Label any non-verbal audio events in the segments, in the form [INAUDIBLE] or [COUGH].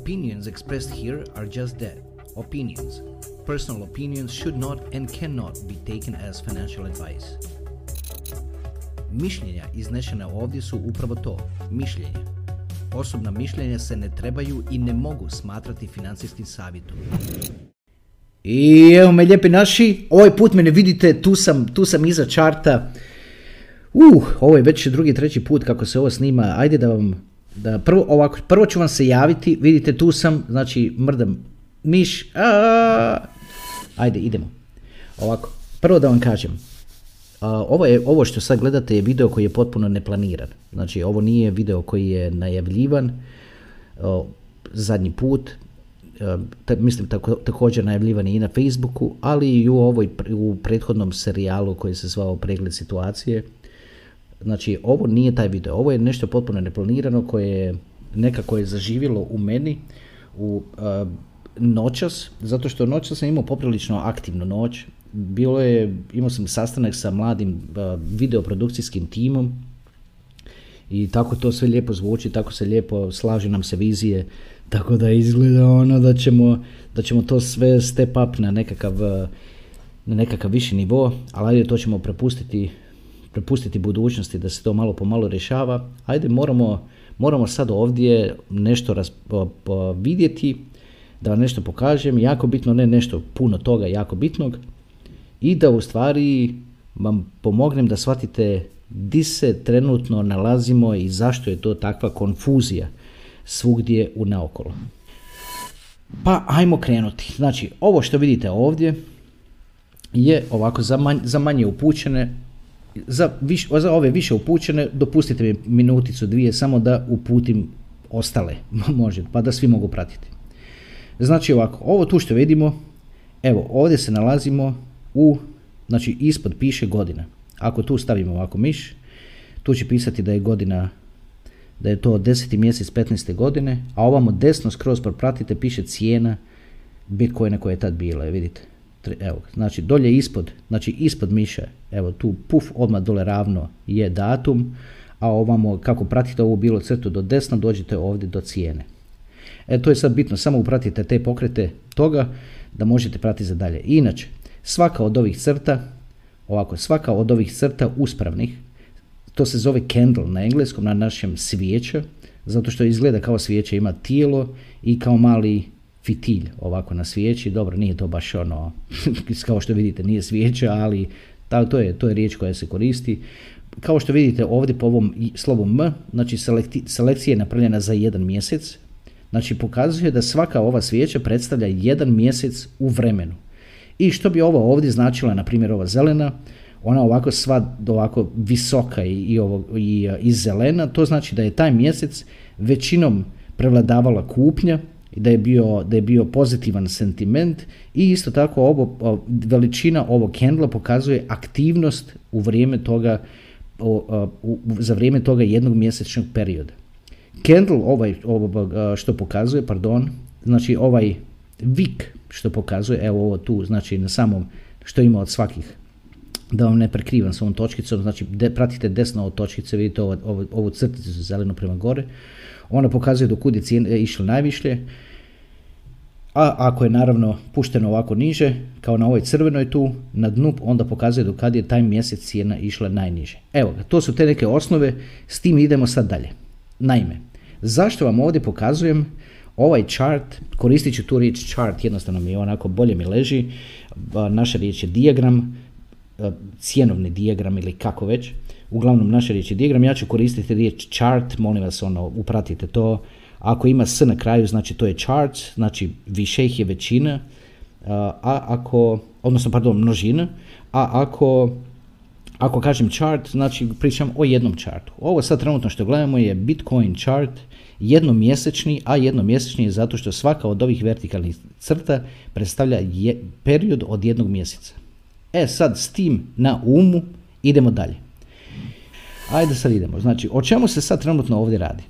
Opinions expressed here are just that opinions. Personal opinions should not and cannot be taken as financial advice. Mišljenja iznešena ovdje su upravo to, mišljenje. Osobna mišljenja se ne trebaju i ne mogu smatrati financijskim savjetom. I evo me lijepi naši, ovaj put me ne vidite, tu sam, tu sam iza čarta. Uh, ovo je već drugi, treći put kako se ovo snima, ajde da vam, da prvo, ovako, prvo ću vam se javiti, vidite tu sam, znači mrdam miš, ajde idemo. Ovako, prvo da vam kažem, ovo, je, ovo što sad gledate je video koji je potpuno neplaniran. Znači ovo nije video koji je najavljivan zadnji put, mislim tako, također najavljivan i na Facebooku, ali i u ovoj u prethodnom serijalu koji se zvao Pregled situacije. Znači ovo nije taj video, ovo je nešto potpuno neplanirano koje je nekako je zaživjelo u meni u noćas, zato što noćas sam imao poprilično aktivnu noć. Bilo je, imao sam sastanak sa mladim uh, videoprodukcijskim timom i tako to sve lijepo zvuči, tako se lijepo slaže nam se vizije, tako da izgleda ono da ćemo, da ćemo to sve step up na nekakav, na nekakav viši nivo, ali ajde to ćemo prepustiti, prepustiti budućnosti da se to malo po malo rješava. Ajde moramo, moramo sad ovdje nešto raz, vidjeti da vam nešto pokažem, jako bitno, ne nešto puno toga, jako bitnog, i da u stvari vam pomognem da shvatite di se trenutno nalazimo i zašto je to takva konfuzija svugdje u naokolo. Pa ajmo krenuti. Znači, ovo što vidite ovdje je ovako za, za manje upućene, za, za ove više upućene, dopustite mi minuticu, dvije, samo da uputim ostale, [LAUGHS] može, pa da svi mogu pratiti. Znači ovako, ovo tu što vidimo, evo ovdje se nalazimo u, znači ispod piše godina. Ako tu stavimo ovako miš, tu će pisati da je godina, da je to 10. mjesec 15. godine, a ovamo desno skroz propratite piše cijena Bitcoina koja je tad bila, vidite. Evo, znači dolje ispod, znači ispod miša, evo tu puf, odmah dole ravno je datum, a ovamo kako pratite ovu bilo crtu do desna dođete ovdje do cijene. E, to je sad bitno, samo upratite te pokrete toga da možete pratiti za dalje. Inače, svaka od ovih crta, ovako, svaka od ovih crta uspravnih, to se zove candle na engleskom, na našem svijeća, zato što izgleda kao svijeća, ima tijelo i kao mali fitilj ovako na svijeći. Dobro, nije to baš ono, [LAUGHS] kao što vidite, nije svijeća, ali to, je, to je riječ koja se koristi. Kao što vidite ovdje po ovom slovu M, znači selekcija je napravljena za jedan mjesec, Znači pokazuje da svaka ova svijeća predstavlja jedan mjesec u vremenu. I što bi ovo ovdje značila, na primjer ova zelena, ona ovako sva ovako visoka i, i, ovo, i, i zelena, to znači da je taj mjesec većinom prevladavala kupnja, da je bio, da je bio pozitivan sentiment i isto tako ovo, veličina ovog kendla pokazuje aktivnost u vrijeme toga, za vrijeme toga jednog mjesečnog perioda. Candle, ovaj, ovaj što pokazuje, pardon, znači ovaj vik što pokazuje, evo ovo tu, znači na samom što ima od svakih, da vam ne prekrivam s ovom točkicom, znači de, pratite desno od točkice, vidite ovo, ovo, ovu crticu zeleno prema gore, ona pokazuje do kud je cijena išla najviše, a ako je naravno pušteno ovako niže, kao na ovoj crvenoj tu, na dnu, onda pokazuje do kad je taj mjesec cijena išla najniže. Evo to su te neke osnove, s tim idemo sad dalje. Naime, zašto vam ovdje pokazujem ovaj chart, koristit ću tu riječ chart, jednostavno mi je onako bolje mi leži, naša riječ je diagram, cjenovni diagram ili kako već, uglavnom naša riječ je diagram, ja ću koristiti riječ chart, molim vas ono, upratite to, ako ima s na kraju, znači to je chart, znači više ih je većina, a ako, odnosno pardon, množina, a ako ako kažem chart, znači pričam o jednom chartu. Ovo sad trenutno što gledamo je Bitcoin chart, jednomjesečni, a jednomjesečni je zato što svaka od ovih vertikalnih crta predstavlja period od jednog mjeseca. E sad s tim na umu idemo dalje. Ajde sad idemo. Znači, o čemu se sad trenutno ovdje radi?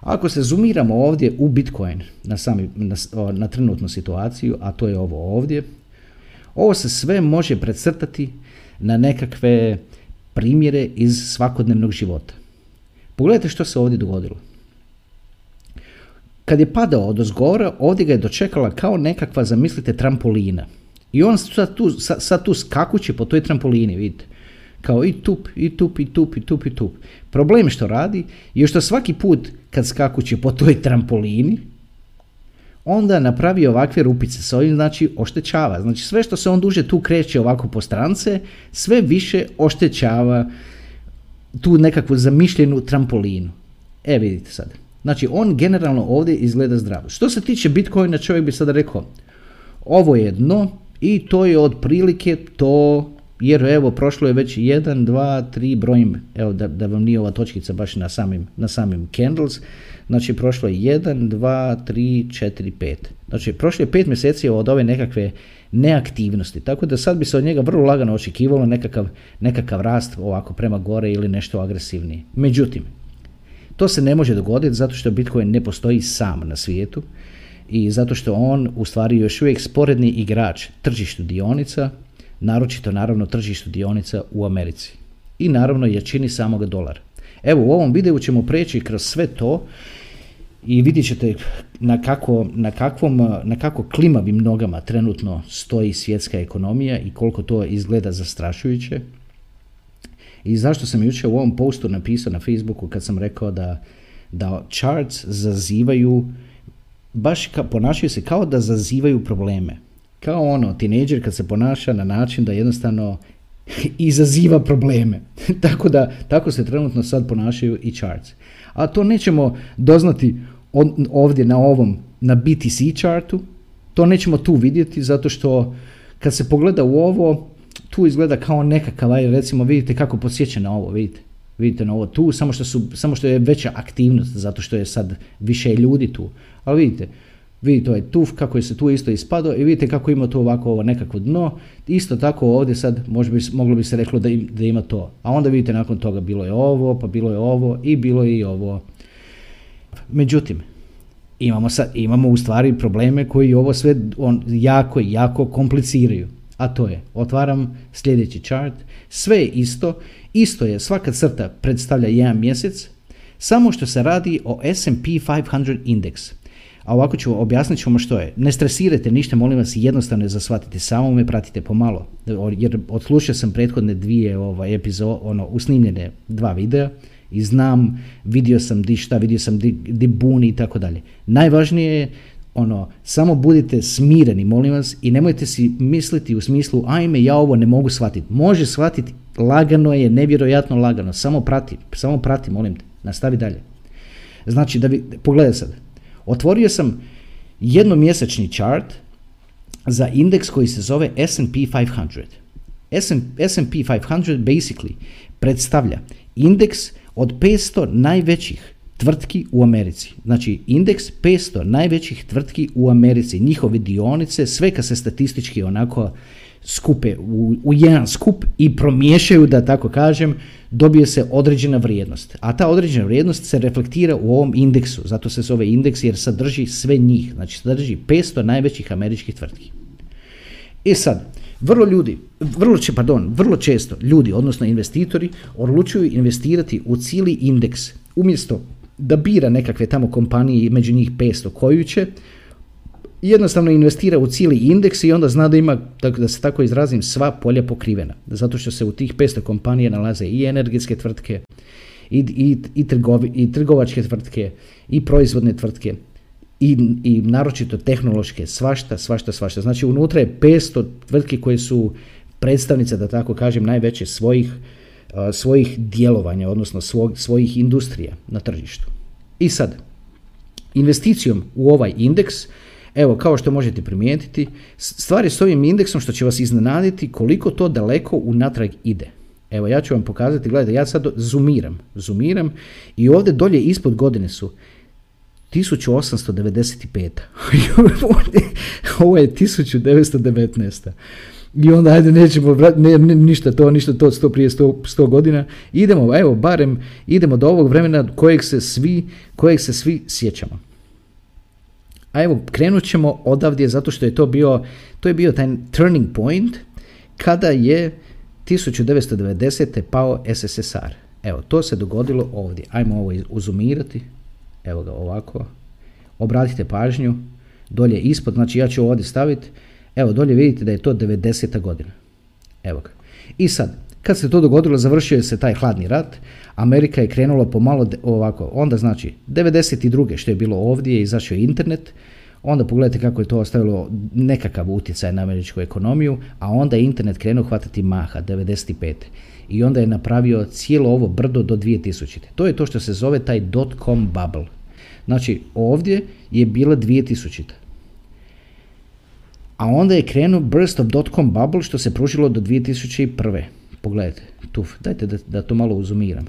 Ako se zoomiramo ovdje u Bitcoin na, sami, na, na trenutnu situaciju, a to je ovo ovdje, ovo se sve može precrtati na nekakve primjere iz svakodnevnog života. Pogledajte što se ovdje dogodilo. kad je padao od ozgora, ovdje ga je dočekala kao nekakva, zamislite, trampolina. I on sad tu, sad, tu skakuće po toj trampolini, vidite. Kao i tup, i tup, i tup, i tup, i tup. Problem što radi je što svaki put kad skakuće po toj trampolini, onda napravi ovakve rupice s ovim, znači oštećava. Znači sve što se on duže tu kreće ovako po strance, sve više oštećava tu nekakvu zamišljenu trampolinu. E vidite sad. Znači on generalno ovdje izgleda zdravo. Što se tiče Bitcoina čovjek bi sada rekao ovo je dno i to je otprilike to jer evo prošlo je već 1, 2, 3 brojim, evo da, da vam nije ova točkica baš na samim, na samim candles, znači prošlo je 1, 2, 3, 4, 5. Znači prošlo je 5 mjeseci od ove nekakve neaktivnosti, tako da sad bi se od njega vrlo lagano očekivalo nekakav, nekakav rast ovako prema gore ili nešto agresivnije. Međutim, to se ne može dogoditi zato što Bitcoin ne postoji sam na svijetu i zato što on u stvari još uvijek sporedni igrač tržištu dionica, naročito naravno tržištu dionica u Americi. I naravno jačini samog dolara. Evo u ovom videu ćemo preći kroz sve to i vidjet ćete na, kako, na, kakvom, na kako klimavim nogama trenutno stoji svjetska ekonomija i koliko to izgleda zastrašujuće. I zašto sam jučer u ovom postu napisao na Facebooku kad sam rekao da, da charts zazivaju, baš ka, ponašaju se kao da zazivaju probleme. Kao ono, tineđer kad se ponaša na način da jednostavno [LAUGHS] izaziva probleme. [LAUGHS] tako da, tako se trenutno sad ponašaju i charts. A to nećemo doznati ovdje na ovom, na BTC chartu, to nećemo tu vidjeti zato što kad se pogleda u ovo, tu izgleda kao nekakav, aj recimo vidite kako podsjeća na ovo, vidite. Vidite na ovo tu, samo što, su, samo što je veća aktivnost, zato što je sad više ljudi tu. Ali vidite, vidite ovaj kako je se tu isto ispadao i vidite kako ima tu ovako ovo nekako dno. Isto tako ovdje sad možda bi, moglo bi se reklo da, da ima to. A onda vidite nakon toga bilo je ovo, pa bilo je ovo i bilo je i ovo. Međutim, imamo, sad, imamo u stvari probleme koji ovo sve on, jako, jako kompliciraju a to je, otvaram sljedeći chart, sve je isto, isto je, svaka crta predstavlja jedan mjesec, samo što se radi o S&P 500 indeks. A ovako ću objasnit vam što je. Ne stresirajte ništa, molim vas, jednostavno je zasvatiti, samo me pratite pomalo. Jer odslušao sam prethodne dvije ovaj, epizode, ono, usnimljene dva videa i znam, vidio sam di šta, vidio sam di, di buni i tako dalje. Najvažnije je ono, samo budite smireni, molim vas, i nemojte si misliti u smislu, ajme, ja ovo ne mogu shvatiti. Može shvatiti, lagano je, nevjerojatno lagano, samo prati, samo prati, molim te, nastavi dalje. Znači, da vi, pogledaj sad, otvorio sam jednomjesečni chart za indeks koji se zove S&P 500. S&P 500 basically predstavlja indeks od 500 najvećih tvrtki u Americi. Znači, indeks 500 najvećih tvrtki u Americi, njihove dionice, sve kad se statistički onako skupe u, u jedan skup i promiješaju, da tako kažem, dobije se određena vrijednost. A ta određena vrijednost se reflektira u ovom indeksu, zato se zove indeks jer sadrži sve njih, znači sadrži 500 najvećih američkih tvrtki. E sad, vrlo ljudi, vrlo, pardon, vrlo često ljudi, odnosno investitori, odlučuju investirati u cijeli indeks umjesto da bira nekakve tamo kompanije među njih 500 koju će, jednostavno investira u cijeli indeks i onda zna da ima, da se tako izrazim, sva polja pokrivena. Zato što se u tih 500 kompanija nalaze i energetske tvrtke, i, i, i, trgovi, i trgovačke tvrtke, i proizvodne tvrtke, i, i naročito tehnološke, svašta, svašta, svašta. Znači unutra je 500 tvrtki koje su predstavnice, da tako kažem, najveće svojih svojih djelovanja, odnosno svog, svojih industrija na tržištu. I sad, investicijom u ovaj indeks, evo kao što možete primijetiti, stvar je s ovim indeksom što će vas iznenaditi koliko to daleko unatrag ide. Evo ja ću vam pokazati, gledajte, ja sad zoomiram, zoomiram i ovdje dolje ispod godine su 1895. [LAUGHS] Ovo je 1919. I onda ajde nećemo vrat, ne, ništa to, ništa to sto prije sto, sto godina. Idemo, evo, barem idemo do ovog vremena kojeg se svi, kojeg se svi sjećamo. A evo, krenut ćemo odavdje zato što je to bio, to je bio taj turning point kada je 1990. pao SSSR. Evo, to se dogodilo ovdje. Ajmo ovo uzumirati. Evo ga ovako. obratite pažnju, dolje ispod, znači ja ću ovdje staviti, evo dolje vidite da je to 90. godina. Evo ga. I sad, kad se to dogodilo, završio je se taj hladni rat, Amerika je krenula pomalo ovako, onda znači 92. što je bilo ovdje, izašao internet, onda pogledajte kako je to ostavilo nekakav utjecaj na američku ekonomiju, a onda je internet krenuo hvatati maha 95. I onda je napravio cijelo ovo brdo do 2000. To je to što se zove taj dot-com bubble. Znači ovdje je bila 2000. A onda je krenuo burst of dot-com bubble što se pružilo do 2001. Pogledajte, tu, dajte da, da to malo uzumiram.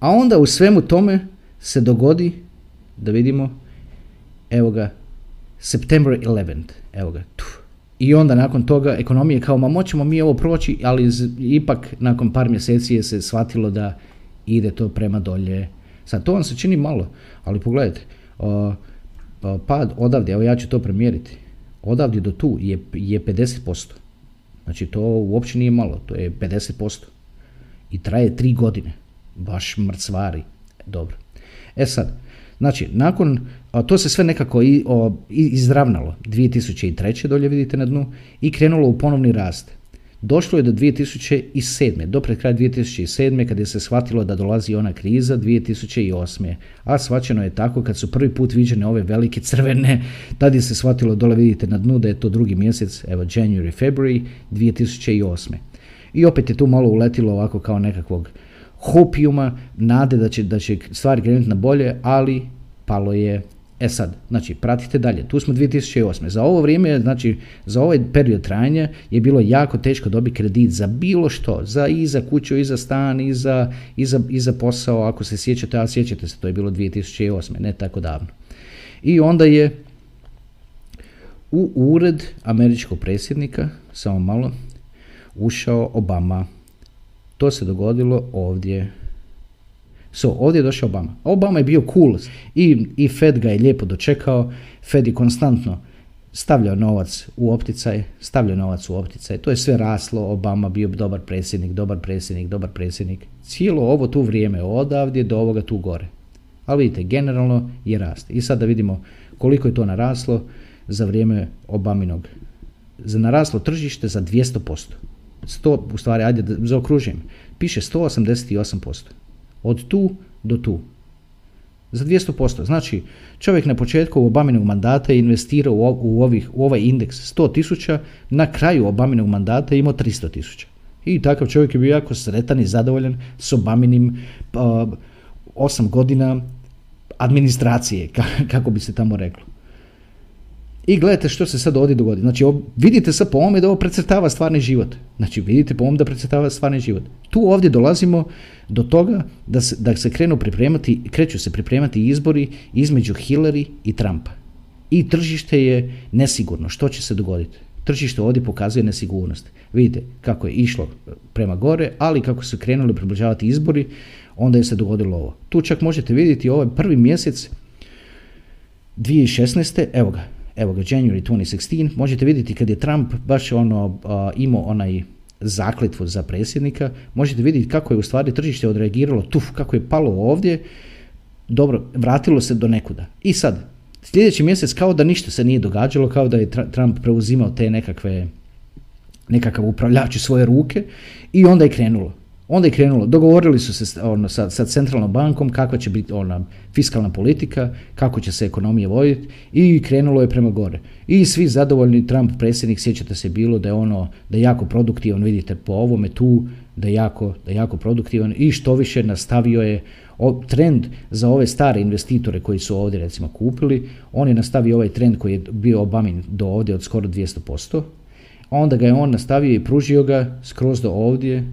A onda u svemu tome se dogodi, da vidimo, evo ga, September 11. Evo ga, tu. I onda nakon toga ekonomije kao, ma moćemo mi ovo proći, ali ipak nakon par mjeseci je se shvatilo da ide to prema dolje. Sad, to vam se čini malo, ali pogledajte, pad odavde, evo ja ću to premjeriti, odavde do tu je, je 50%. Znači to uopće nije malo, to je 50%. I traje tri godine. Baš mrcvari. Dobro. E sad, znači, nakon, to se sve nekako i, o, izravnalo 2003. dolje vidite na dnu i krenulo u ponovni rast. Došlo je do 2007. do pred kraj 2007. kada je se shvatilo da dolazi ona kriza 2008. A shvaćeno je tako kad su prvi put viđene ove velike crvene, tada je se shvatilo dole vidite na dnu da je to drugi mjesec, evo January, February 2008. I opet je tu malo uletilo ovako kao nekakvog hopijuma, nade da će, da će stvari krenuti na bolje, ali palo je E sad, znači, pratite dalje, tu smo 2008. Za ovo vrijeme, znači, za ovaj period trajanja je bilo jako teško dobiti kredit za bilo što, za i za kuću, i za stan, i za, i za, i za posao, ako se sjećate, a sjećate se, to je bilo 2008. ne tako davno. I onda je u ured američkog predsjednika, samo malo, ušao Obama. To se dogodilo ovdje So, ovdje je došao Obama. Obama je bio cool i, i Fed ga je lijepo dočekao. Fed je konstantno stavljao novac u opticaj, stavljao novac u opticaj. To je sve raslo, Obama bio dobar predsjednik, dobar predsjednik, dobar predsjednik. Cijelo ovo tu vrijeme odavdje do ovoga tu gore. Ali vidite, generalno je rast. I sad da vidimo koliko je to naraslo za vrijeme Obaminog. Za naraslo tržište za 200%. 100, u stvari, ajde da zaokružujem. Piše 188%. Od tu do tu. Za 200%. Znači, čovjek na početku Obaminog mandata je investirao u, ovih, u ovaj indeks 100 tisuća, na kraju Obaminog mandata je imao 300 tisuća. I takav čovjek je bio jako sretan i zadovoljan s Obaminim uh, 8 godina administracije, kako bi se tamo reklo. I gledajte što se sad ovdje dogodi. Znači, vidite sad po ovome da ovo precrtava stvarni život. Znači, vidite po ovome da precrtava stvarni život. Tu ovdje dolazimo do toga da se, da se krenu pripremati, kreću se pripremati izbori između Hillary i Trumpa. I tržište je nesigurno. Što će se dogoditi? Tržište ovdje pokazuje nesigurnost. Vidite kako je išlo prema gore, ali kako su krenuli približavati izbori, onda je se dogodilo ovo. Tu čak možete vidjeti ovaj prvi mjesec 2016. Evo ga, evo ga, January 2016, možete vidjeti kad je Trump baš ono imao onaj zakletvu za predsjednika, možete vidjeti kako je u stvari tržište odreagiralo, tuf, kako je palo ovdje, dobro, vratilo se do nekuda. I sad, sljedeći mjesec kao da ništa se nije događalo, kao da je Trump preuzimao te nekakve nekakav upravljač u svoje ruke i onda je krenulo. Onda je krenulo, dogovorili su se ono, sa, sa centralnom bankom kakva će biti ona fiskalna politika, kako će se ekonomija voditi i krenulo je prema gore. I svi zadovoljni Trump predsjednik, sjećate se bilo da je ono, da je jako produktivan, vidite po ovome tu, da je jako, da je jako produktivan i što više nastavio je trend za ove stare investitore koji su ovdje recimo kupili, on je nastavio ovaj trend koji je bio Obamin do ovdje od skoro 200%, a onda ga je on nastavio i pružio ga skroz do ovdje,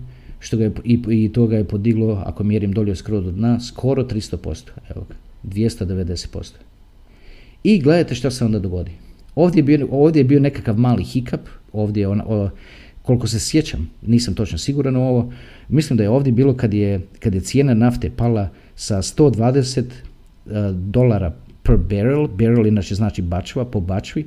što ga je, i, i to ga je podiglo, ako mjerim dolje skroz do dna, skoro 300%, evo ga, 290%. I gledajte što se onda dogodi. Ovdje je bio, ovdje je bio nekakav mali hiccup, ovdje je on, koliko se sjećam, nisam točno siguran u ovo, mislim da je ovdje bilo kad je, kad je cijena nafte pala sa 120 uh, dolara per barrel, barrel inače znači bačva, po bačvi,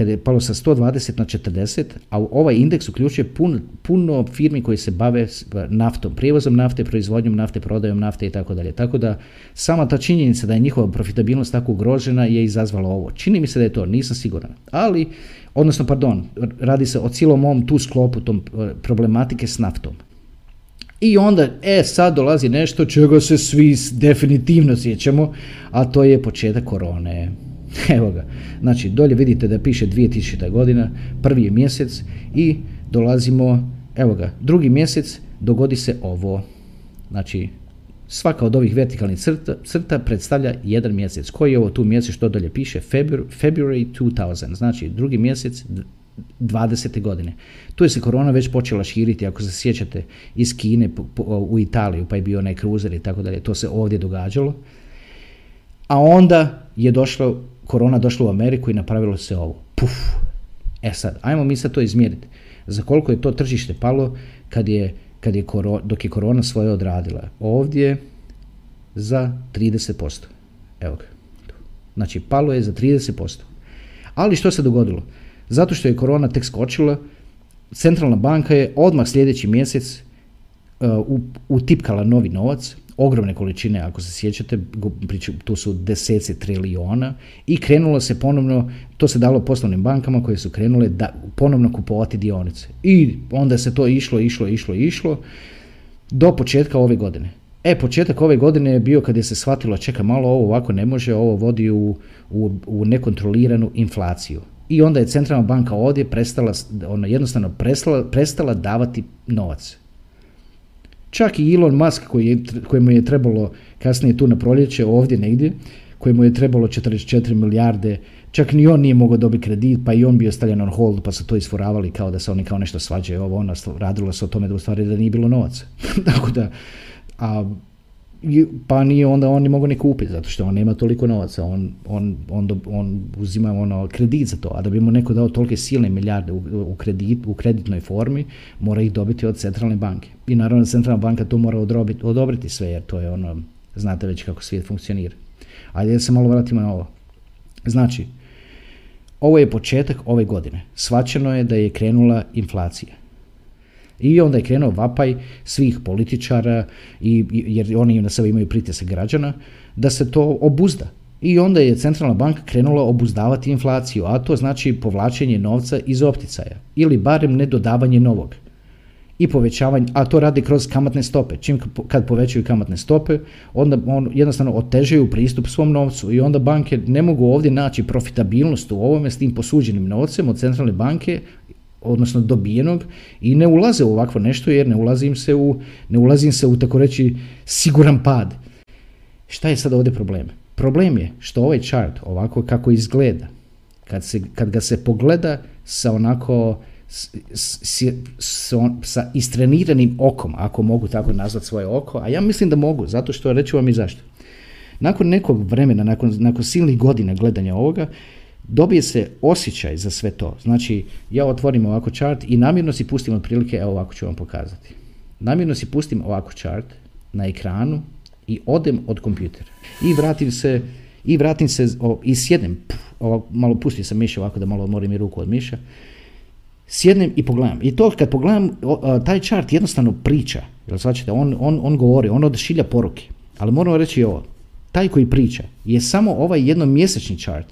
kada je palo sa 120 na 40, a ovaj indeks uključuje pun, puno firmi koji se bave naftom, prijevozom nafte, proizvodnjom nafte, prodajom nafte i tako dalje. Tako da sama ta činjenica da je njihova profitabilnost tako ugrožena je izazvala ovo. Čini mi se da je to, nisam siguran. Ali, odnosno, pardon, radi se o cijelom ovom tu sklopu tom e, problematike s naftom. I onda, e, sad dolazi nešto čega se svi definitivno sjećamo, a to je početak korone. [LAUGHS] Evo ga. Znači, dolje vidite da piše 2000. godina, prvi je mjesec i dolazimo, evo ga, drugi mjesec, dogodi se ovo. Znači, svaka od ovih vertikalnih crta, crta predstavlja jedan mjesec. Koji je ovo tu mjesec što dolje piše? February 2000, znači drugi mjesec 20. godine. Tu je se korona već počela širiti, ako se sjećate, iz Kine u Italiju, pa je bio onaj kruzer i tako dalje. To se ovdje događalo. A onda je došlo, korona došla u Ameriku i napravilo se ovo. Puf. E sad, ajmo mi sad to izmjeriti. Za koliko je to tržište palo kad je, kad je dok je korona svoje odradila? Ovdje za 30%. Evo ga. Znači, palo je za 30%. Ali što se dogodilo? Zato što je korona tek skočila, centralna banka je odmah sljedeći mjesec uh, utipkala novi novac, ogromne količine, ako se sjećate, tu su deseci trilijona i krenulo se ponovno, to se dalo poslovnim bankama koje su krenule da ponovno kupovati dionice. I onda se to išlo, išlo, išlo, išlo do početka ove godine. E, početak ove godine je bio kad je se shvatilo, čeka malo, ovo ovako ne može, ovo vodi u, u, u nekontroliranu inflaciju i onda je centralna banka ovdje prestala, ona jednostavno prestala, prestala davati novac. Čak i Elon Musk koji kojemu je trebalo kasnije tu na proljeće ovdje negdje, kojemu je trebalo 44 milijarde, čak ni on nije mogao dobiti kredit, pa i on bio stavljen on hold, pa su to isforavali kao da se oni kao nešto svađaju, ovo ono, radilo se o tome da u stvari da nije bilo novaca. [LAUGHS] Tako da, a pa nije onda on ne mogu ni kupiti zato što on nema toliko novaca, on, on, on, on uzima ono kredit za to, a da bi mu neko dao tolike silne milijarde u, u, kredit, u kreditnoj formi, mora ih dobiti od centralne banke. I naravno centralna banka to mora odrobiti, odobriti sve jer to je ono, znate već kako svijet funkcionira. Ali da se malo vratimo na ovo. Znači, ovo je početak ove godine. Svačeno je da je krenula inflacija. I onda je krenuo vapaj svih političara, i, jer oni na sebe imaju pritisak građana, da se to obuzda. I onda je centralna banka krenula obuzdavati inflaciju, a to znači povlačenje novca iz opticaja ili barem nedodavanje novog i povećavanje, a to radi kroz kamatne stope. Čim kad povećaju kamatne stope, onda on jednostavno otežaju pristup svom novcu i onda banke ne mogu ovdje naći profitabilnost u ovome s tim posuđenim novcem od centralne banke odnosno dobijenog i ne ulaze u ovakvo nešto jer ne ulazim se u, ne ulazim se u tako reći siguran pad. Šta je sad ovdje problem? Problem je što ovaj chart ovako kako izgleda, kad, se, kad ga se pogleda sa onako s, s, s, sa istreniranim okom, ako mogu tako nazvati svoje oko, a ja mislim da mogu, zato što reću vam i zašto. Nakon nekog vremena, nakon, nakon silnih godina gledanja ovoga, dobije se osjećaj za sve to. Znači, ja otvorim ovako chart i namjerno si pustim otprilike, evo ovako ću vam pokazati. Namjerno si pustim ovako chart na ekranu i odem od kompjutera. I vratim se, i vratim se i sjednem, malo pustim sam miša ovako da malo odmorim i ruku od miša, sjednem i pogledam. I to kad pogledam, taj chart jednostavno priča, jel svačate, on, on, on govori, on odšilja poruke. Ali moramo reći ovo, taj koji priča je samo ovaj jednomjesečni chart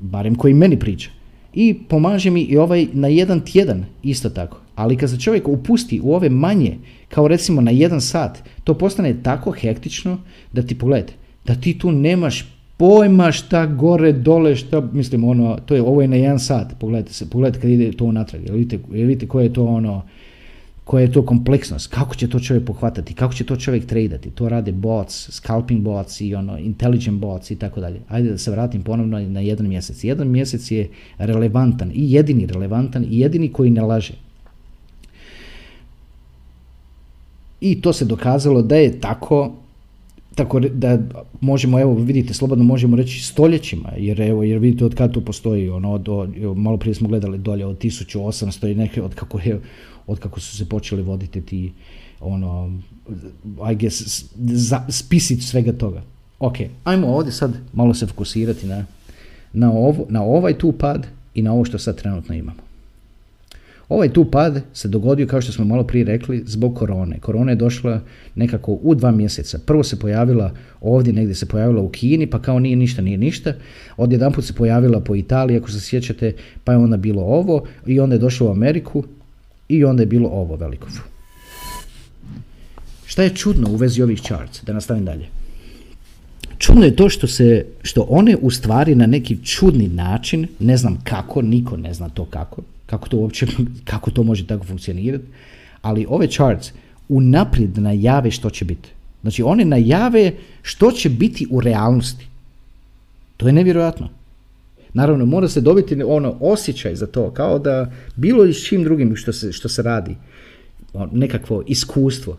barem koji meni priča. I pomaže mi i ovaj na jedan tjedan isto tako. Ali kad se čovjek upusti u ove manje, kao recimo na jedan sat, to postane tako hektično da ti pogledajte, da ti tu nemaš pojma šta gore, dole, šta, mislim, ono, to je, ovo je na jedan sat, pogledajte se, pogledajte kad ide to unatrag, vidite, vidite koje je to ono, koja je to kompleksnost, kako će to čovjek pohvatati, kako će to čovjek tradati, to rade bots, scalping bots i ono, intelligent bots i tako dalje. Ajde da se vratim ponovno na jedan mjesec. Jedan mjesec je relevantan i jedini relevantan i jedini koji ne laže. I to se dokazalo da je tako tako da možemo, evo vidite, slobodno možemo reći stoljećima, jer evo, jer vidite od kada to postoji, ono, od, malo prije smo gledali dolje od 1800 i neke, od kako je od kako su se počeli voditi ti ono, I guess, za, spisić svega toga. Ok, ajmo ovdje sad malo se fokusirati na, na, ovo, na ovaj tu pad i na ovo što sad trenutno imamo. Ovaj tu pad se dogodio, kao što smo malo prije rekli, zbog korone. Korona je došla nekako u dva mjeseca. Prvo se pojavila ovdje, negdje se pojavila u Kini, pa kao nije ništa, nije ništa. Odjedanput se pojavila po Italiji, ako se sjećate, pa je onda bilo ovo, i onda je došlo u Ameriku, i onda je bilo ovo veliko. Šta je čudno u vezi ovih charts? Da nastavim dalje. Čudno je to što, se, što one u stvari na neki čudni način, ne znam kako, niko ne zna to kako, kako to uopće, [LAUGHS] kako to može tako funkcionirati, ali ove charts unaprijed najave što će biti. Znači one najave što će biti u realnosti. To je nevjerojatno. Naravno, mora se dobiti ono osjećaj za to, kao da bilo i s čim drugim što se, što se radi. Nekakvo iskustvo.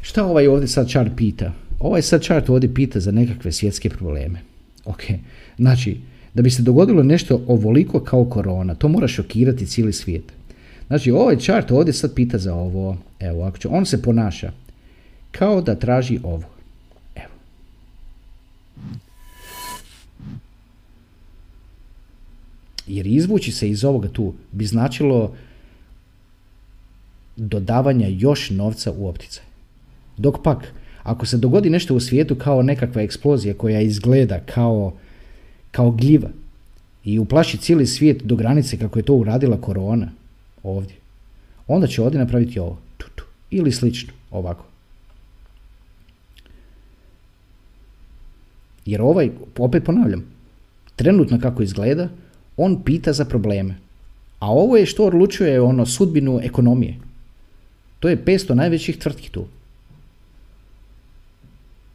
Šta ovaj ovdje sad chart pita? Ovaj sad chart ovdje pita za nekakve svjetske probleme. Ok, znači, da bi se dogodilo nešto ovoliko kao korona, to mora šokirati cijeli svijet. Znači, ovaj chart ovdje sad pita za ovo. Evo, ako će, on se ponaša kao da traži ovo. Jer izvući se iz ovoga tu bi značilo dodavanja još novca u opticaj. Dok pak, ako se dogodi nešto u svijetu kao nekakva eksplozija koja izgleda kao, kao gljiva i uplaši cijeli svijet do granice kako je to uradila korona ovdje, onda će ovdje napraviti ovo. Tutu, ili slično, ovako. Jer ovaj, opet ponavljam, trenutno kako izgleda, on pita za probleme. A ovo je što odlučuje ono sudbinu ekonomije. To je 500 najvećih tvrtki tu.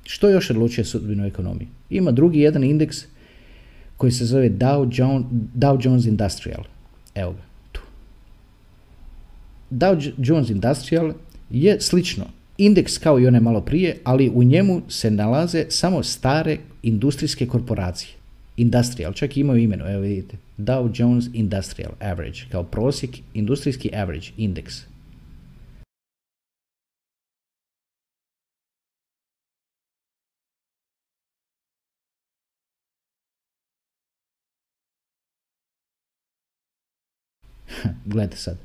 Što još odlučuje sudbinu ekonomije? Ima drugi jedan indeks koji se zove Dow, Jones, Dow Jones Industrial. Evo ga, tu. Dow Jones Industrial je slično. Indeks kao i one malo prije, ali u njemu se nalaze samo stare industrijske korporacije. Industrial, čak imaju imenu, evo vidite. Dow Jones Industrial Average, kao prosjek, industrijski average, indeks. [LAUGHS] Gledajte sad.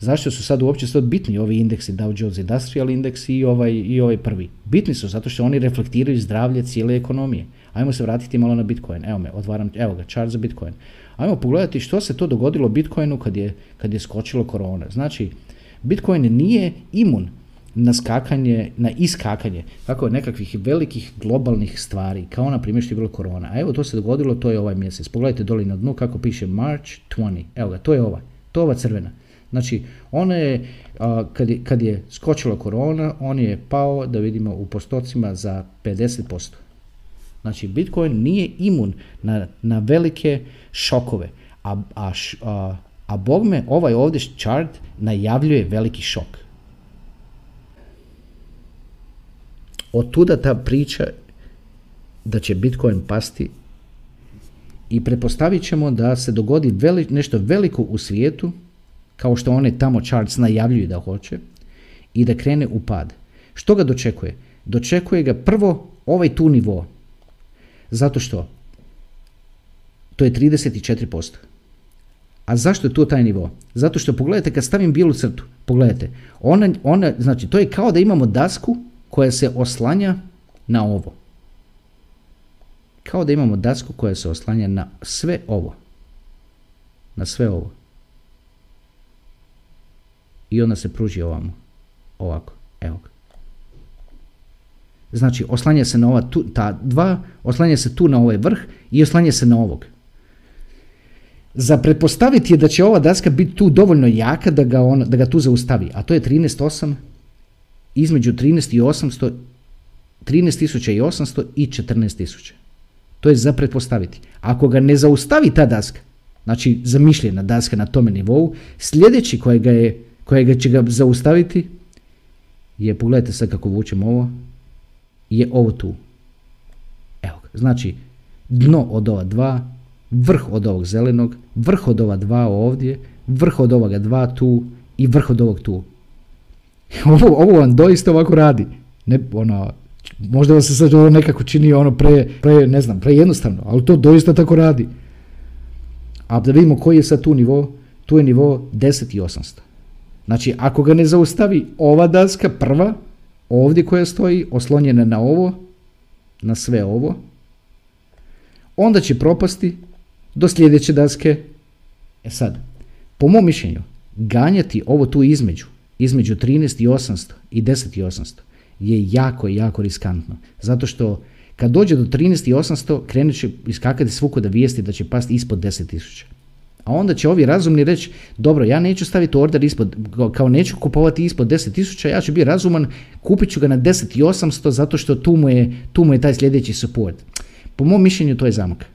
Zašto su sad uopće sad bitni ovi indeksi Dow Jones Industrial Index i ovaj, i ovaj prvi? Bitni su zato što oni reflektiraju zdravlje cijele ekonomije. Ajmo se vratiti malo na Bitcoin. Evo me, otvaram, evo ga, chart za Bitcoin. Ajmo pogledati što se to dogodilo Bitcoinu kad je, kad je skočilo korona. Znači, Bitcoin nije imun na skakanje, na iskakanje tako nekakvih velikih globalnih stvari, kao na primjer što je bilo korona. A evo to se dogodilo, to je ovaj mjesec. Pogledajte doli na dnu kako piše March 20. Evo ga, to je ova. To je ova crvena. Znači, ona je, kad, je, kad je skočila korona, on je pao, da vidimo, u postocima za 50%. Znači, Bitcoin nije imun na, na velike šokove. A, a, a, a bogme, ovaj ovdje chart najavljuje veliki šok. Od tuda ta priča da će Bitcoin pasti i pretpostavit ćemo da se dogodi veli, nešto veliko u svijetu, kao što one tamo charts najavljuju da hoće, i da krene u pad. Što ga dočekuje? Dočekuje ga prvo ovaj tu nivo. Zato što to je 34%. A zašto je tu taj nivo? Zato što pogledajte kad stavim bijelu crtu, pogledajte, ona, ona, znači to je kao da imamo dasku koja se oslanja na ovo. Kao da imamo dasku koja se oslanja na sve ovo. Na sve ovo. I onda se pruži ovamo. Ovako. Evo ga. Znači, oslanja se na ova tu, ta dva, oslanja se tu na ovaj vrh i oslanja se na ovog. Za pretpostaviti je da će ova daska biti tu dovoljno jaka da ga, on, da ga tu zaustavi, a to je 13.8 između 13.800 13.800 i 14.000. To je za pretpostaviti. Ako ga ne zaustavi ta daska, znači zamišljena daska na tome nivou, sljedeći kojega, je, kojega će ga zaustaviti je, pogledajte sad kako vučem ovo, je ovo tu. Evo ga. Znači, dno od ova dva, vrh od ovog zelenog, vrh od ova dva ovdje, vrh od ovoga dva tu i vrh od ovog tu. [LAUGHS] ovo, ovo vam doista ovako radi. Ne, ono, Možda vam se sad ovo nekako čini ono pre, pre, ne znam, pre jednostavno, ali to doista tako radi. A da vidimo koji je sad tu nivo, tu je nivo 10 i 800. Znači, ako ga ne zaustavi ova daska prva, ovdje koja stoji, oslonjena na ovo, na sve ovo, onda će propasti do sljedeće daske. E sad, po mom mišljenju, ganjati ovo tu između, između 13 i 800 i 10 i 800 je jako, jako riskantno. Zato što kad dođe do 13 i 800 krenut će iskakati svuko da vijesti da će pasti ispod 10.000. A onda će ovi razumni reći, dobro, ja neću staviti order ispod, kao neću kupovati ispod 10.000, ja ću biti razuman, kupit ću ga na 10.800 zato što tu mu, je, tu mu je taj sljedeći support. Po mom mišljenju to je zamak.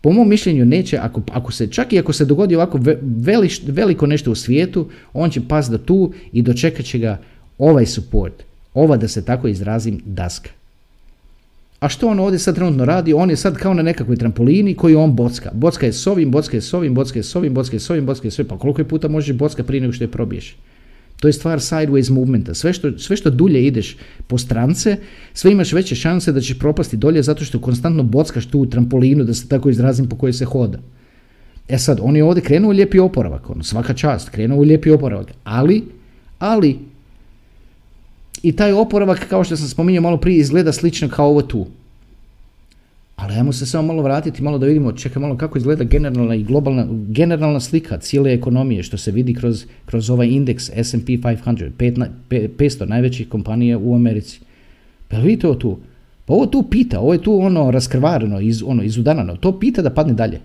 Po mom mišljenju neće, ako, ako se, čak i ako se dogodi ovako veliko nešto u svijetu, on će pas do tu i dočekat će ga ovaj support, ova da se tako izrazim daska. A što on ovdje sad trenutno radi? On je sad kao na nekakvoj trampolini koji on bocka. Bocka je s ovim, bocka je s ovim, bocka je s ovim, bocka je s ovim, bocka je s ovim. Pa koliko je puta možeš bocka prije nego što je probiješ? To je stvar sideways movementa. Sve što, sve što dulje ideš po strance, sve imaš veće šanse da ćeš propasti dolje zato što konstantno bockaš tu trampolinu, da se tako izrazim, po kojoj se hoda. E sad, on je ovdje krenuo u lijepi oporavak, ono, svaka čast, krenuo u lijepi oporavak, ali, ali, i taj oporavak, kao što sam spominjao malo prije, izgleda slično kao ovo tu. Ali ajmo se samo malo vratiti, malo da vidimo, čekaj malo kako izgleda generalna i globalna, generalna slika cijele ekonomije, što se vidi kroz, kroz ovaj indeks S&P 500, 500 najvećih kompanija u Americi. Pa vidite ovo tu? Pa ovo tu pita, ovo je tu ono raskrvareno, iz, ono, izudanano, to pita da padne dalje.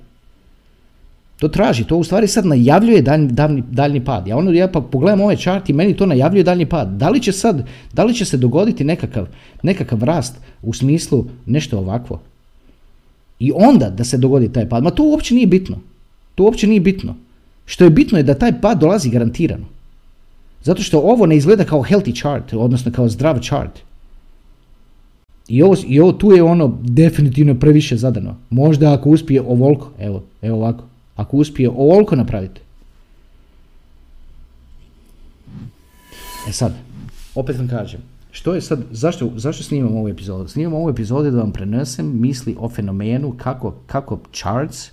To traži, to u stvari sad najavljuje daljni, daljni, pad. Ja ono ja pa pogledam ovaj chart i meni to najavljuje daljni pad. Da li će sad, da li će se dogoditi nekakav, nekakav rast u smislu nešto ovakvo? I onda da se dogodi taj pad. Ma to uopće nije bitno. To uopće nije bitno. Što je bitno je da taj pad dolazi garantirano. Zato što ovo ne izgleda kao healthy chart, odnosno kao zdrav chart. I ovo, I ovo tu je ono definitivno previše zadano. Možda ako uspije ovoliko, evo, evo ovako, ako uspije ovoliko napraviti. E sad, opet vam kažem, što je sad, zašto, zašto snimam ovu epizodu? Snimam ovu epizodu da vam prenesem misli o fenomenu kako, kako charts,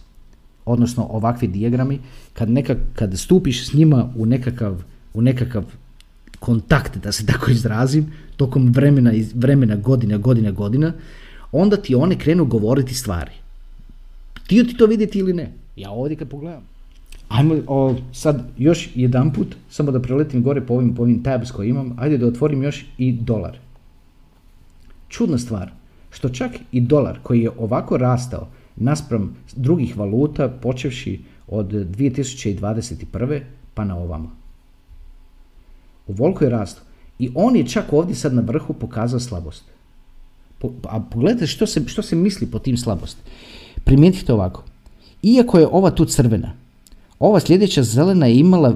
odnosno ovakvi dijagrami, kad, neka, kad stupiš s njima u nekakav, u nekakav kontakt, da se tako izrazim, tokom vremena, vremena godina, godina, godina, onda ti one krenu govoriti stvari. Ti ti to vidjeti ili ne? Ja ovdje kad pogledam. Ajmo o, sad još jedan put, samo da preletim gore po ovim, po ovim tabs koje imam, ajde da otvorim još i dolar. Čudna stvar, što čak i dolar koji je ovako rastao naspram drugih valuta, počevši od 2021. pa na ovamo. Ovoliko je rastao. I on je čak ovdje sad na vrhu pokazao slabost. a pogledajte što se, što se misli po tim slabosti. Primijetite ovako. Iako je ova tu crvena, ova sljedeća zelena je imala,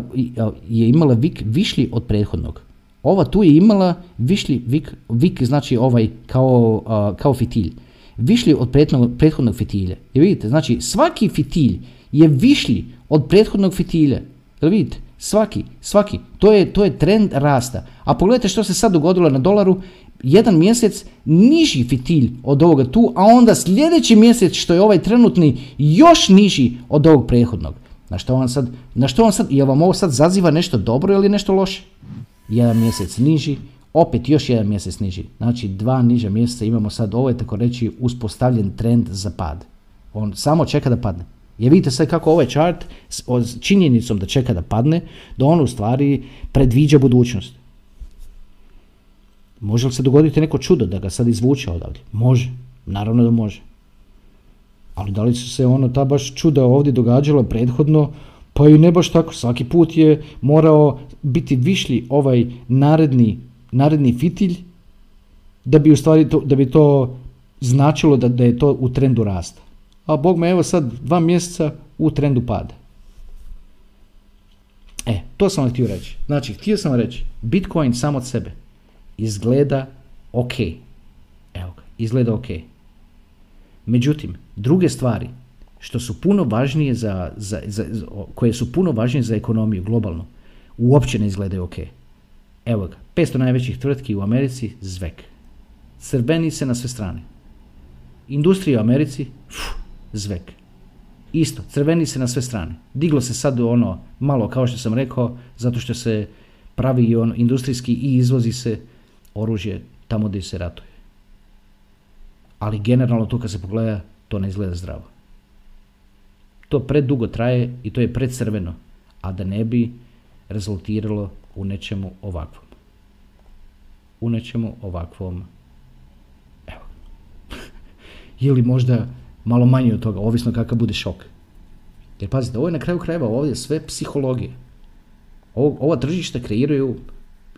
je imala vik višlji od prethodnog. Ova tu je imala višlji vik, vik znači ovaj kao, kao fitilj. Višlji od prethodnog, prethodnog fitilja. I vidite, znači svaki fitilj je višlji od prethodnog fitilja. Jel vidite? Svaki, svaki. To je, to je trend rasta. A pogledajte što se sad dogodilo na dolaru. Jedan mjesec niži fitilj od ovoga tu, a onda sljedeći mjesec što je ovaj trenutni još niži od ovog prethodnog. Na što vam sad, na što vam sad, jel vam ovo sad zaziva nešto dobro ili nešto loše? Jedan mjesec niži, opet još jedan mjesec niži. Znači dva niža mjeseca imamo sad, ovo je tako reći uspostavljen trend za pad. On samo čeka da padne. Je vidite sad kako ovaj chart s činjenicom da čeka da padne, da on u stvari predviđa budućnost. Može li se dogoditi neko čudo da ga sad izvuče odavde? Može, naravno da može. Ali da li su se ono ta baš čuda ovdje događala prethodno, pa i ne baš tako. Svaki put je morao biti višlji ovaj naredni, naredni fitilj da bi u stvari to, da bi to značilo da, da je to u trendu rasta. A bog me evo sad dva mjeseca u trendu pada. E, to sam vam htio reći. Znači, htio sam reći, Bitcoin sam od sebe izgleda ok. Evo ga, izgleda ok. Međutim, druge stvari što su puno važnije za, za, za, koje su puno važnije za ekonomiju globalno, uopće ne izgledaju ok. Evo ga, 500 najvećih tvrtki u Americi, zvek. crveni se na sve strane. Industrija u Americi, fu, zvek. Isto, crveni se na sve strane. Diglo se sad ono malo, kao što sam rekao, zato što se pravi on industrijski i izvozi se oružje tamo gdje se ratuje. Ali generalno to kad se pogleda, to ne izgleda zdravo. To predugo traje i to je crveno, a da ne bi rezultiralo u nečemu ovakvom. U nečemu ovakvom, evo, [LAUGHS] ili možda malo manje od toga, ovisno kakav bude šok. Jer pazite, ovo je na kraju krajeva ovdje sve psihologije. Ova tržišta kreiraju,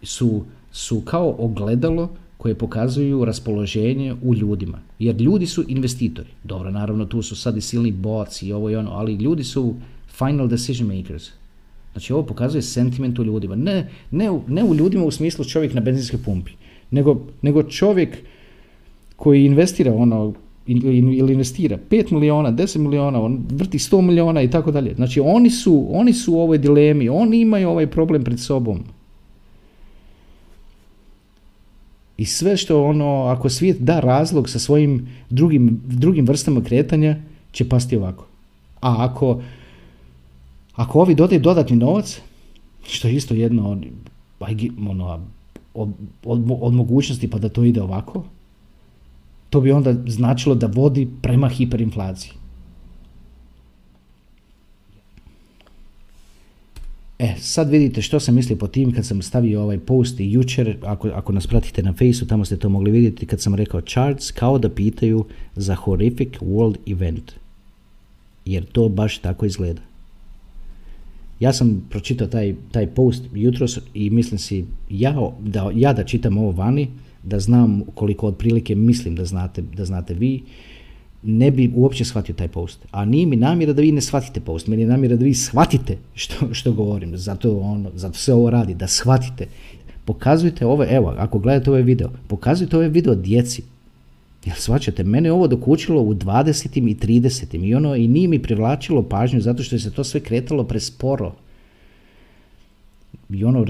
su, su kao ogledalo koje pokazuju raspoloženje u ljudima. Jer ljudi su investitori. Dobro, naravno tu su sad i silni bots i ovo i ono, ali ljudi su final decision makers. Znači ovo pokazuje sentiment u ljudima. Ne, ne, ne u ljudima u smislu čovjek na benzinskoj pumpi, nego, nego čovjek koji investira ono, ili investira 5 miliona, 10 miliona, on vrti 100 miliona i tako dalje. Znači oni su, oni su u ovoj dilemi, oni imaju ovaj problem pred sobom. I sve što ono, ako svijet da razlog sa svojim drugim, drugim vrstama kretanja, će pasti ovako. A ako, ako ovi dodaju dodatni novac, što je isto jedno ono, od, od, od mogućnosti pa da to ide ovako, to bi onda značilo da vodi prema hiperinflaciji. E, sad vidite što sam mislio po tim kad sam stavio ovaj post i jučer, ako, ako nas pratite na Faceu, tamo ste to mogli vidjeti kad sam rekao charts, kao da pitaju za horrific world event. Jer to baš tako izgleda. Ja sam pročitao taj, taj post jutros i mislim si, ja da, ja da čitam ovo vani, da znam koliko otprilike mislim da znate, da znate vi, ne bi uopće shvatio taj post. A nije mi namjera da vi ne shvatite post, meni je namjera da vi shvatite što, što govorim. Zato, ono, zato se ovo radi, da shvatite. Pokazujte ovo, evo, ako gledate ovaj video, pokazujte ovaj video djeci. Jel shvaćate, mene ovo dokučilo u 20. i 30. i ono i nije mi privlačilo pažnju zato što je se to sve kretalo presporo. I ono,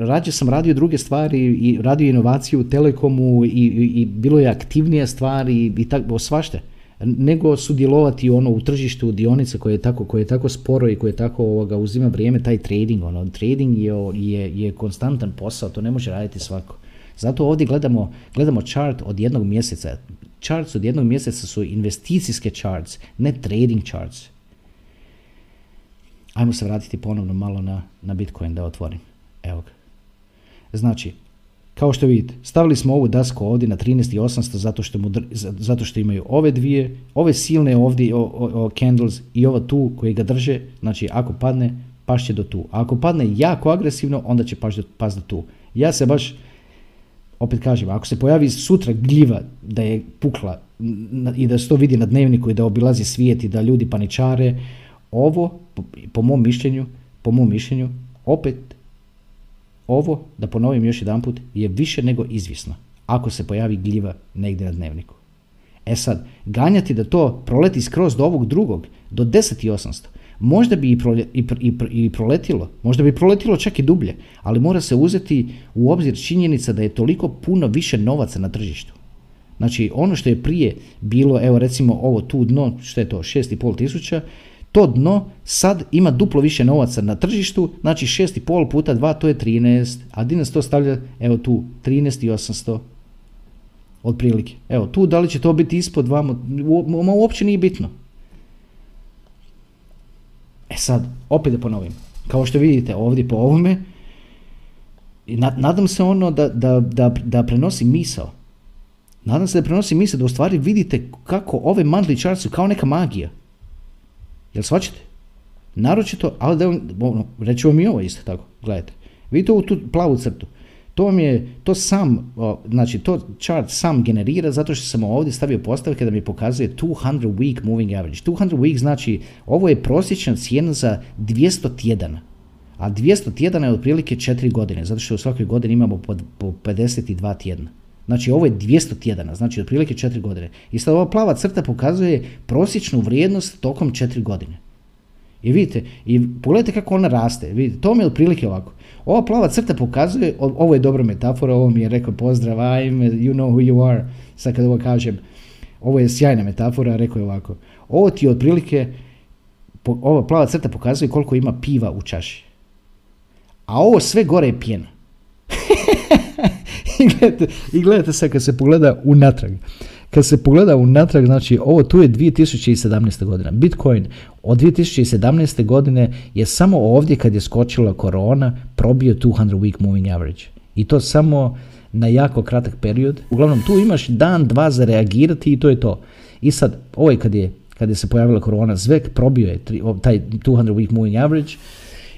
rađe sam radio druge stvari i radio inovaciju u Telekomu i, i, i bilo je aktivnije stvari i, i tako, svašte nego sudjelovati ono u tržištu dionice koje je tako koje je tako sporo i koje je tako ovoga uzima vrijeme taj trading ono trading je, je, je konstantan posao to ne može raditi svako. Zato ovdje gledamo gledamo chart od jednog mjeseca. Charts od jednog mjeseca su investicijske charts ne trading charts. Ajmo se vratiti ponovno malo na, na Bitcoin da otvorim. Evo ga. Znači kao što vidite, stavili smo ovu dasku ovdje na 13.800 zato što, zato što imaju ove dvije, ove silne ovdje o, o, candles i ova tu koji ga drže, znači ako padne, pašće do tu. A ako padne jako agresivno, onda će paš do, pas do tu. Ja se baš, opet kažem, ako se pojavi sutra gljiva da je pukla i da se to vidi na dnevniku i da obilazi svijet i da ljudi paničare, ovo, po mom mišljenju, po mom mišljenju, opet ovo, da ponovim još jedanput, je više nego izvisno ako se pojavi gljiva negdje na dnevniku. E sad, ganjati da to proleti skroz do ovog drugog, do 10.800, možda bi i, i, i, proletilo, možda bi proletilo čak i dublje, ali mora se uzeti u obzir činjenica da je toliko puno više novaca na tržištu. Znači, ono što je prije bilo, evo recimo ovo tu dno, što je to, 6,5 tisuća, to dno sad ima duplo više novaca na tržištu, znači 6,5 puta 2 to je 13, a di nas to stavlja, evo tu, 13,800 otprilike. Evo tu, da li će to biti ispod vama, uopće nije bitno. E sad, opet da ponovim, kao što vidite ovdje po ovome, nadam se ono da, da, da, da prenosi misao. Nadam se da prenosi misao, da u stvari vidite kako ove monthly charts su kao neka magija. Jel svačate? Naročito, ali da ono, vam i ovo isto tako, gledajte. Vidite ovu tu plavu crtu. To vam je, to sam, znači to chart sam generira zato što sam ovdje stavio postavke da mi pokazuje 200 week moving average. 200 week znači ovo je prosječna cijena za 200 tjedana. A 200 tjedana je otprilike 4 godine, zato što u svakoj godini imamo po 52 tjedna. Znači ovo je 200 tjedana, znači otprilike 4 godine. I sad ova plava crta pokazuje prosječnu vrijednost tokom 4 godine. I vidite, i pogledajte kako ona raste. Vidite, to mi je otprilike ovako. Ova plava crta pokazuje, ovo je dobra metafora, ovo mi je rekao pozdrav, I'm, you know who you are. Sad kad ovo kažem, ovo je sjajna metafora, rekao je ovako. Ovo ti je otprilike, ova plava crta pokazuje koliko ima piva u čaši. A ovo sve gore je pjena. [LAUGHS] I, gledajte, I gledajte sad kad se pogleda unatrag. Kad se pogleda unatrag, znači ovo tu je 2017. godina. Bitcoin od 2017. godine je samo ovdje kad je skočila korona probio 200 week moving average. I to samo na jako kratak period. Uglavnom tu imaš dan, dva za reagirati i to je to. I sad, ovaj kad je, kad je se pojavila korona, zvek probio je taj 200 week moving average,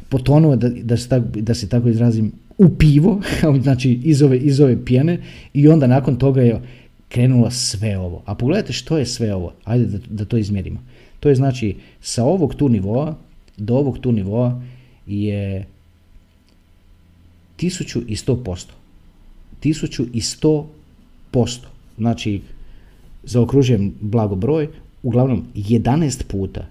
potonuo da, da, se tako, da se tako izrazim u pivo, [LAUGHS] znači iz ove, iz ove pjene i onda nakon toga je krenulo sve ovo. A pogledajte što je sve ovo. Ajde da, da to izmjerimo. To je znači sa ovog tu nivoa do ovog tu nivoa je 1100%. 1100%. Znači, zaokružujem blago broj, uglavnom 11 puta.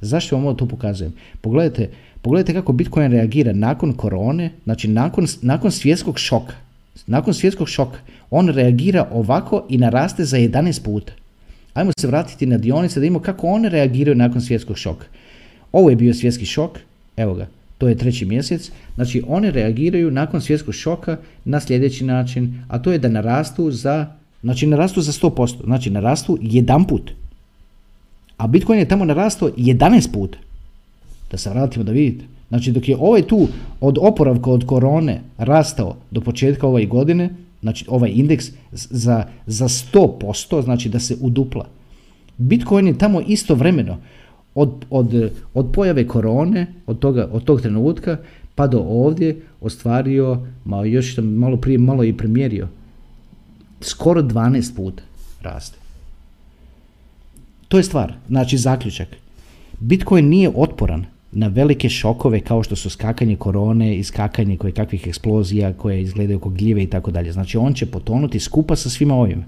Zašto vam ovo to pokazujem? Pogledajte, pogledajte kako Bitcoin reagira nakon korone, znači nakon, nakon svjetskog šoka. Nakon svjetskog šoka on reagira ovako i naraste za 11 puta. Ajmo se vratiti na dionice da vidimo kako one reagiraju nakon svjetskog šoka. Ovo je bio svjetski šok, evo ga, to je treći mjesec. Znači one reagiraju nakon svjetskog šoka na sljedeći način, a to je da narastu za, znači narastu za 100%, znači narastu jedan put. A Bitcoin je tamo narastao 11 puta. Da se vratimo da vidite. Znači dok je ovaj tu od oporavka od korone rastao do početka ove godine, znači ovaj indeks za, za 100%, znači da se udupla. Bitcoin je tamo istovremeno od, od, od pojave korone, od, toga, od tog trenutka, pa do ovdje ostvario, malo još malo prije, malo i premjerio, skoro 12 puta raste. To je stvar, znači zaključak. Bitcoin nije otporan na velike šokove kao što su skakanje korone i skakanje koje kakvih eksplozija koje izgledaju kao gljive i tako dalje. Znači on će potonuti skupa sa svima ovim,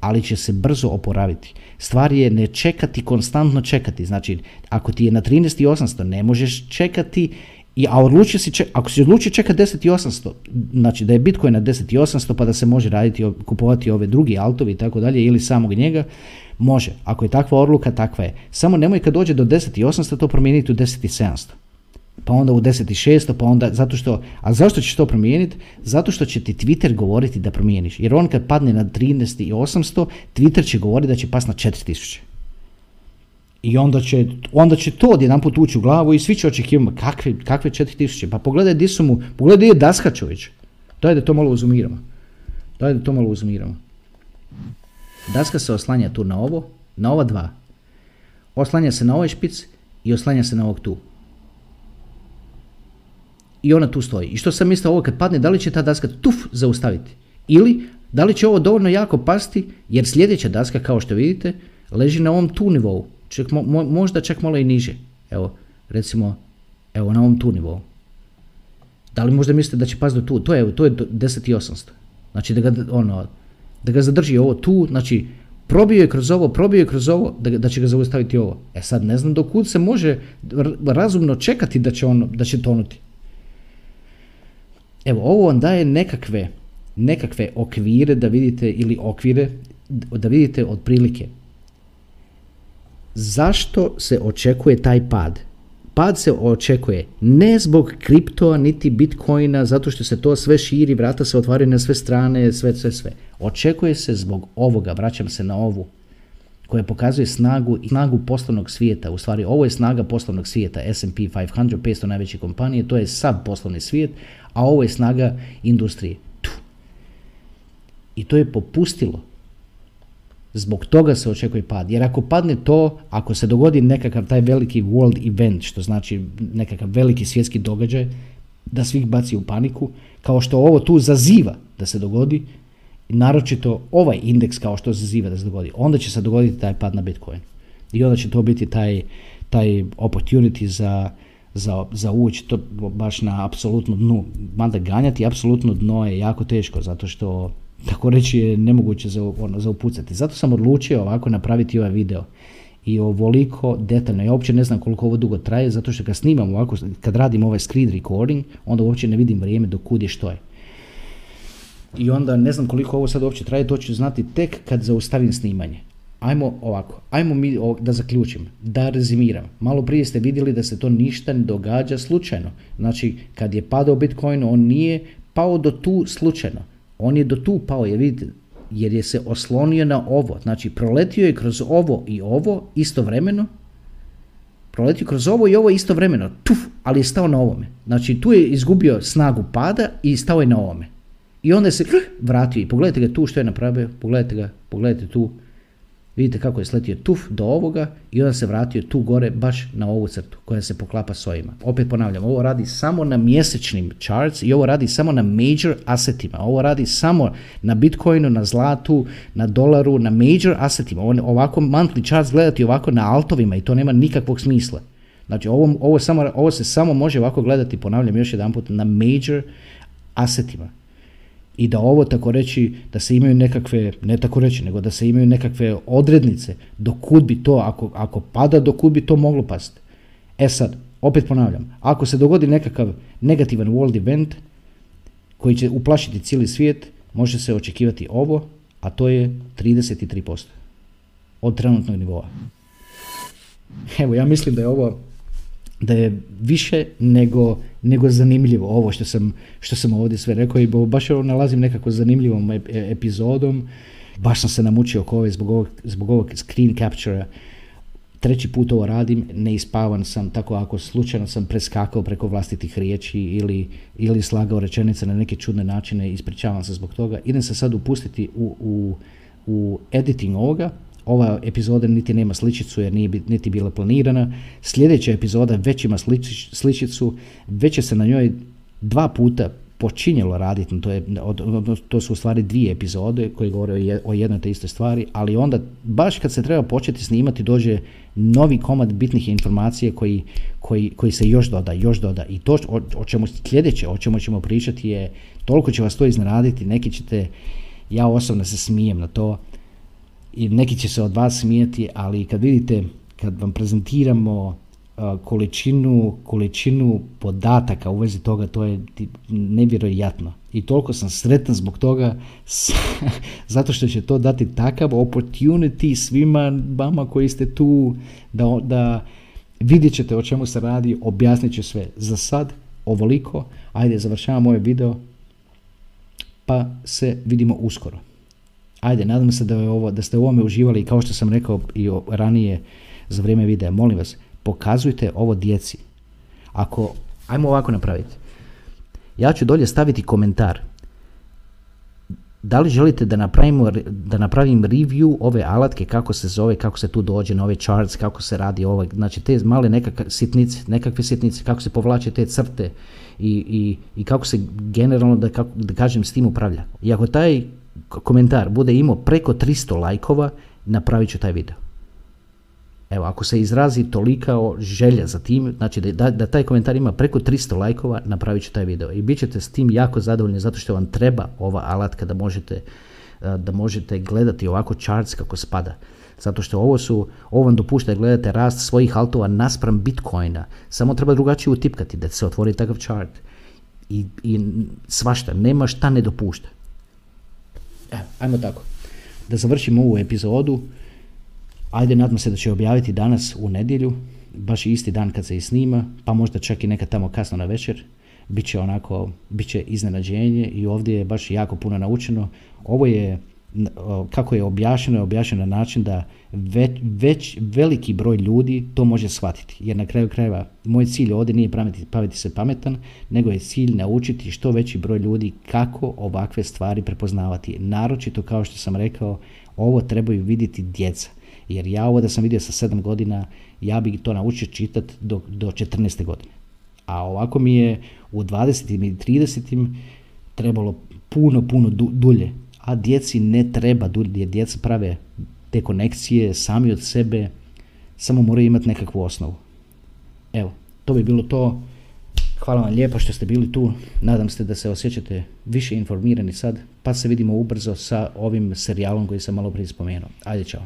ali će se brzo oporaviti. Stvar je ne čekati, konstantno čekati. Znači ako ti je na 13.800 ne možeš čekati i, a odlučio si, ako si odlučio čekati 10.800, znači da je Bitcoin na 10.800 pa da se može raditi, kupovati ove drugi altovi i tako dalje ili samog njega, Može, ako je takva odluka, takva je. Samo nemoj kad dođe do 10.800 to promijeniti u 10.700. Pa onda u 10.600, pa onda zato što, a zašto ćeš to promijeniti? Zato što će ti Twitter govoriti da promijeniš. Jer on kad padne na 13.800, Twitter će govoriti da će pas na 4.000. I onda će, onda će to odjedan put ući u glavu i svi će očekivati kakve, kakve 4000. Pa pogledaj di su mu, pogledaj je Daska. Daj da to malo uzumiramo. Daj da to malo uzumiramo. Daska se oslanja tu na ovo, na ova dva. Oslanja se na ovaj špic i oslanja se na ovog tu. I ona tu stoji. I što sam mislio ovo kad padne, da li će ta daska tuf zaustaviti? Ili da li će ovo dovoljno jako pasti, jer sljedeća daska, kao što vidite, leži na ovom tu nivou. Čak, možda čak malo i niže. Evo, recimo, evo na ovom tu nivou. Da li možda mislite da će pasti do tu? To je, to je 10.800. Znači da ga, ono, da ga zadrži ovo tu, znači probio je kroz ovo, probio je kroz ovo, da, da će ga zaustaviti ovo. E sad ne znam do kud se može razumno čekati da će, ono, da će tonuti. Evo, ovo vam daje nekakve, nekakve okvire da vidite, ili okvire, da vidite otprilike. Zašto se očekuje taj pad? pad se očekuje ne zbog kriptoa niti bitcoina, zato što se to sve širi, vrata se otvaraju na sve strane, sve, sve, sve. Očekuje se zbog ovoga, vraćam se na ovu, koja pokazuje snagu i snagu poslovnog svijeta. U stvari, ovo je snaga poslovnog svijeta, S&P 500, 500 najveće kompanije, to je sav poslovni svijet, a ovo je snaga industrije. I to je popustilo Zbog toga se očekuje pad. Jer ako padne to, ako se dogodi nekakav taj veliki world event, što znači nekakav veliki svjetski događaj, da svih baci u paniku, kao što ovo tu zaziva da se dogodi, naročito ovaj indeks kao što zaziva da se dogodi, onda će se dogoditi taj pad na Bitcoin. I onda će to biti taj, taj opportunity za, za, za ući to baš na apsolutno dnu. Mada ganjati apsolutno dno je jako teško, zato što tako reći je nemoguće za, ono, za upucati. Zato sam odlučio ovako napraviti ovaj video. i ovoliko detaljno. Ja uopće ne znam koliko ovo dugo traje, zato što kad snimam ovako, kad radim ovaj screen recording, onda uopće ne vidim vrijeme do kud je što je. I onda ne znam koliko ovo sad uopće traje, to ću znati tek kad zaustavim snimanje. Ajmo ovako, ajmo mi da zaključim, da rezimiram. Malo prije ste vidjeli da se to ništa ne događa slučajno. Znači, kad je padao Bitcoin, on nije pao do tu slučajno. On je do tu pao, jer vidite, jer je se oslonio na ovo. Znači, proletio je kroz ovo i ovo istovremeno. Proletio kroz ovo i ovo istovremeno. Tuf, ali je stao na ovome. Znači, tu je izgubio snagu pada i stao je na ovome. I onda se vratio i pogledajte ga tu što je napravio, pogledajte ga, pogledajte tu Vidite kako je sletio tuf do ovoga i onda se vratio tu gore baš na ovu crtu koja se poklapa s ovima. Opet ponavljam, ovo radi samo na mjesečnim charts i ovo radi samo na major assetima. Ovo radi samo na Bitcoinu, na zlatu, na dolaru, na major assetima. Ovako monthly charts gledati ovako na altovima i to nema nikakvog smisla. Znači ovo, ovo, samo, ovo se samo može ovako gledati, ponavljam još jedan put, na major assetima i da ovo tako reći, da se imaju nekakve, ne tako reći, nego da se imaju nekakve odrednice do kud bi to, ako, ako pada, do kud bi to moglo pasti. E sad, opet ponavljam, ako se dogodi nekakav negativan world event koji će uplašiti cijeli svijet, može se očekivati ovo, a to je 33% od trenutnog nivoa. Evo, ja mislim da je ovo da je više nego, nego zanimljivo ovo što sam, što sam ovdje sve rekao i baš ovo nalazim nekako zanimljivom epizodom. Baš sam se namučio oko ove zbog ovog, zbog ovog screen capture Treći put ovo radim, neispavan sam, tako ako slučajno sam preskakao preko vlastitih riječi ili, ili slagao rečenice na neke čudne načine, ispričavam se zbog toga. Idem se sad upustiti u, u, u editing ovoga, ova epizoda niti nema sličicu jer nije niti bila planirana. Sljedeća epizoda već ima sličicu, već je se na njoj dva puta počinjelo raditi, to, je, to su u stvari dvije epizode koje govore o jednoj te istoj stvari, ali onda baš kad se treba početi snimati dođe novi komad bitnih informacija koji, koji, koji se još doda, još doda i to o, o čemu sljedeće, o čemu ćemo pričati je, toliko će vas to iznenaditi, neki ćete, ja osobno se smijem na to, i neki će se od vas smijeti, ali kad vidite, kad vam prezentiramo količinu, količinu podataka u vezi toga, to je nevjerojatno. I toliko sam sretan zbog toga, [LAUGHS] zato što će to dati takav opportunity svima vama koji ste tu, da, da vidjet ćete o čemu se radi, objasnit će sve. Za sad, ovoliko, ajde, završavam ovaj video, pa se vidimo uskoro. Ajde, nadam se da, je ovo, da ste u ovome uživali i kao što sam rekao i ranije za vrijeme videa, molim vas, pokazujte ovo djeci. Ako, ajmo ovako napraviti. Ja ću dolje staviti komentar. Da li želite da, napravimo, da napravim review ove alatke, kako se zove, kako se tu dođe na ove charts, kako se radi ovo, znači te male nekakve sitnice, nekakve sitnice, kako se povlače te crte i, i, i kako se generalno, da, kako, da kažem, s tim upravlja. I ako taj komentar bude imao preko 300 lajkova, napravit ću taj video. Evo, ako se izrazi tolika želja za tim, znači da, da taj komentar ima preko 300 lajkova, napravit ću taj video. I bit ćete s tim jako zadovoljni zato što vam treba ova alatka da možete, da možete gledati ovako charts kako spada. Zato što ovo su, ovo vam dopušta da gledate rast svojih altova naspram Bitcoina. Samo treba drugačije utipkati da se otvori takav chart. I, i svašta, nema šta ne dopušta. Evo, ajmo tako. Da završimo ovu epizodu. Ajde, nadam se da će objaviti danas u nedjelju, baš isti dan kad se i snima, pa možda čak i nekad tamo kasno na večer. Biće onako, bit će iznenađenje i ovdje je baš jako puno naučeno. Ovo je kako je objašnjeno, je objašnjeno na način da već, već veliki broj ljudi to može shvatiti. Jer na kraju krajeva moj cilj ovdje nije praviti, praviti se pametan, nego je cilj naučiti što veći broj ljudi kako ovakve stvari prepoznavati. Naročito kao što sam rekao, ovo trebaju vidjeti djeca. Jer ja ovo da sam vidio sa 7 godina, ja bih to naučio čitati do, do 14. godine. A ovako mi je u 20. i 30. trebalo puno, puno dulje a djeci ne treba jer djeca prave te konekcije sami od sebe, samo moraju imati nekakvu osnovu. Evo, to bi bilo to. Hvala vam lijepo što ste bili tu. Nadam se da se osjećate više informirani sad, pa se vidimo ubrzo sa ovim serijalom koji sam malo prije spomenuo. Ajde, čao.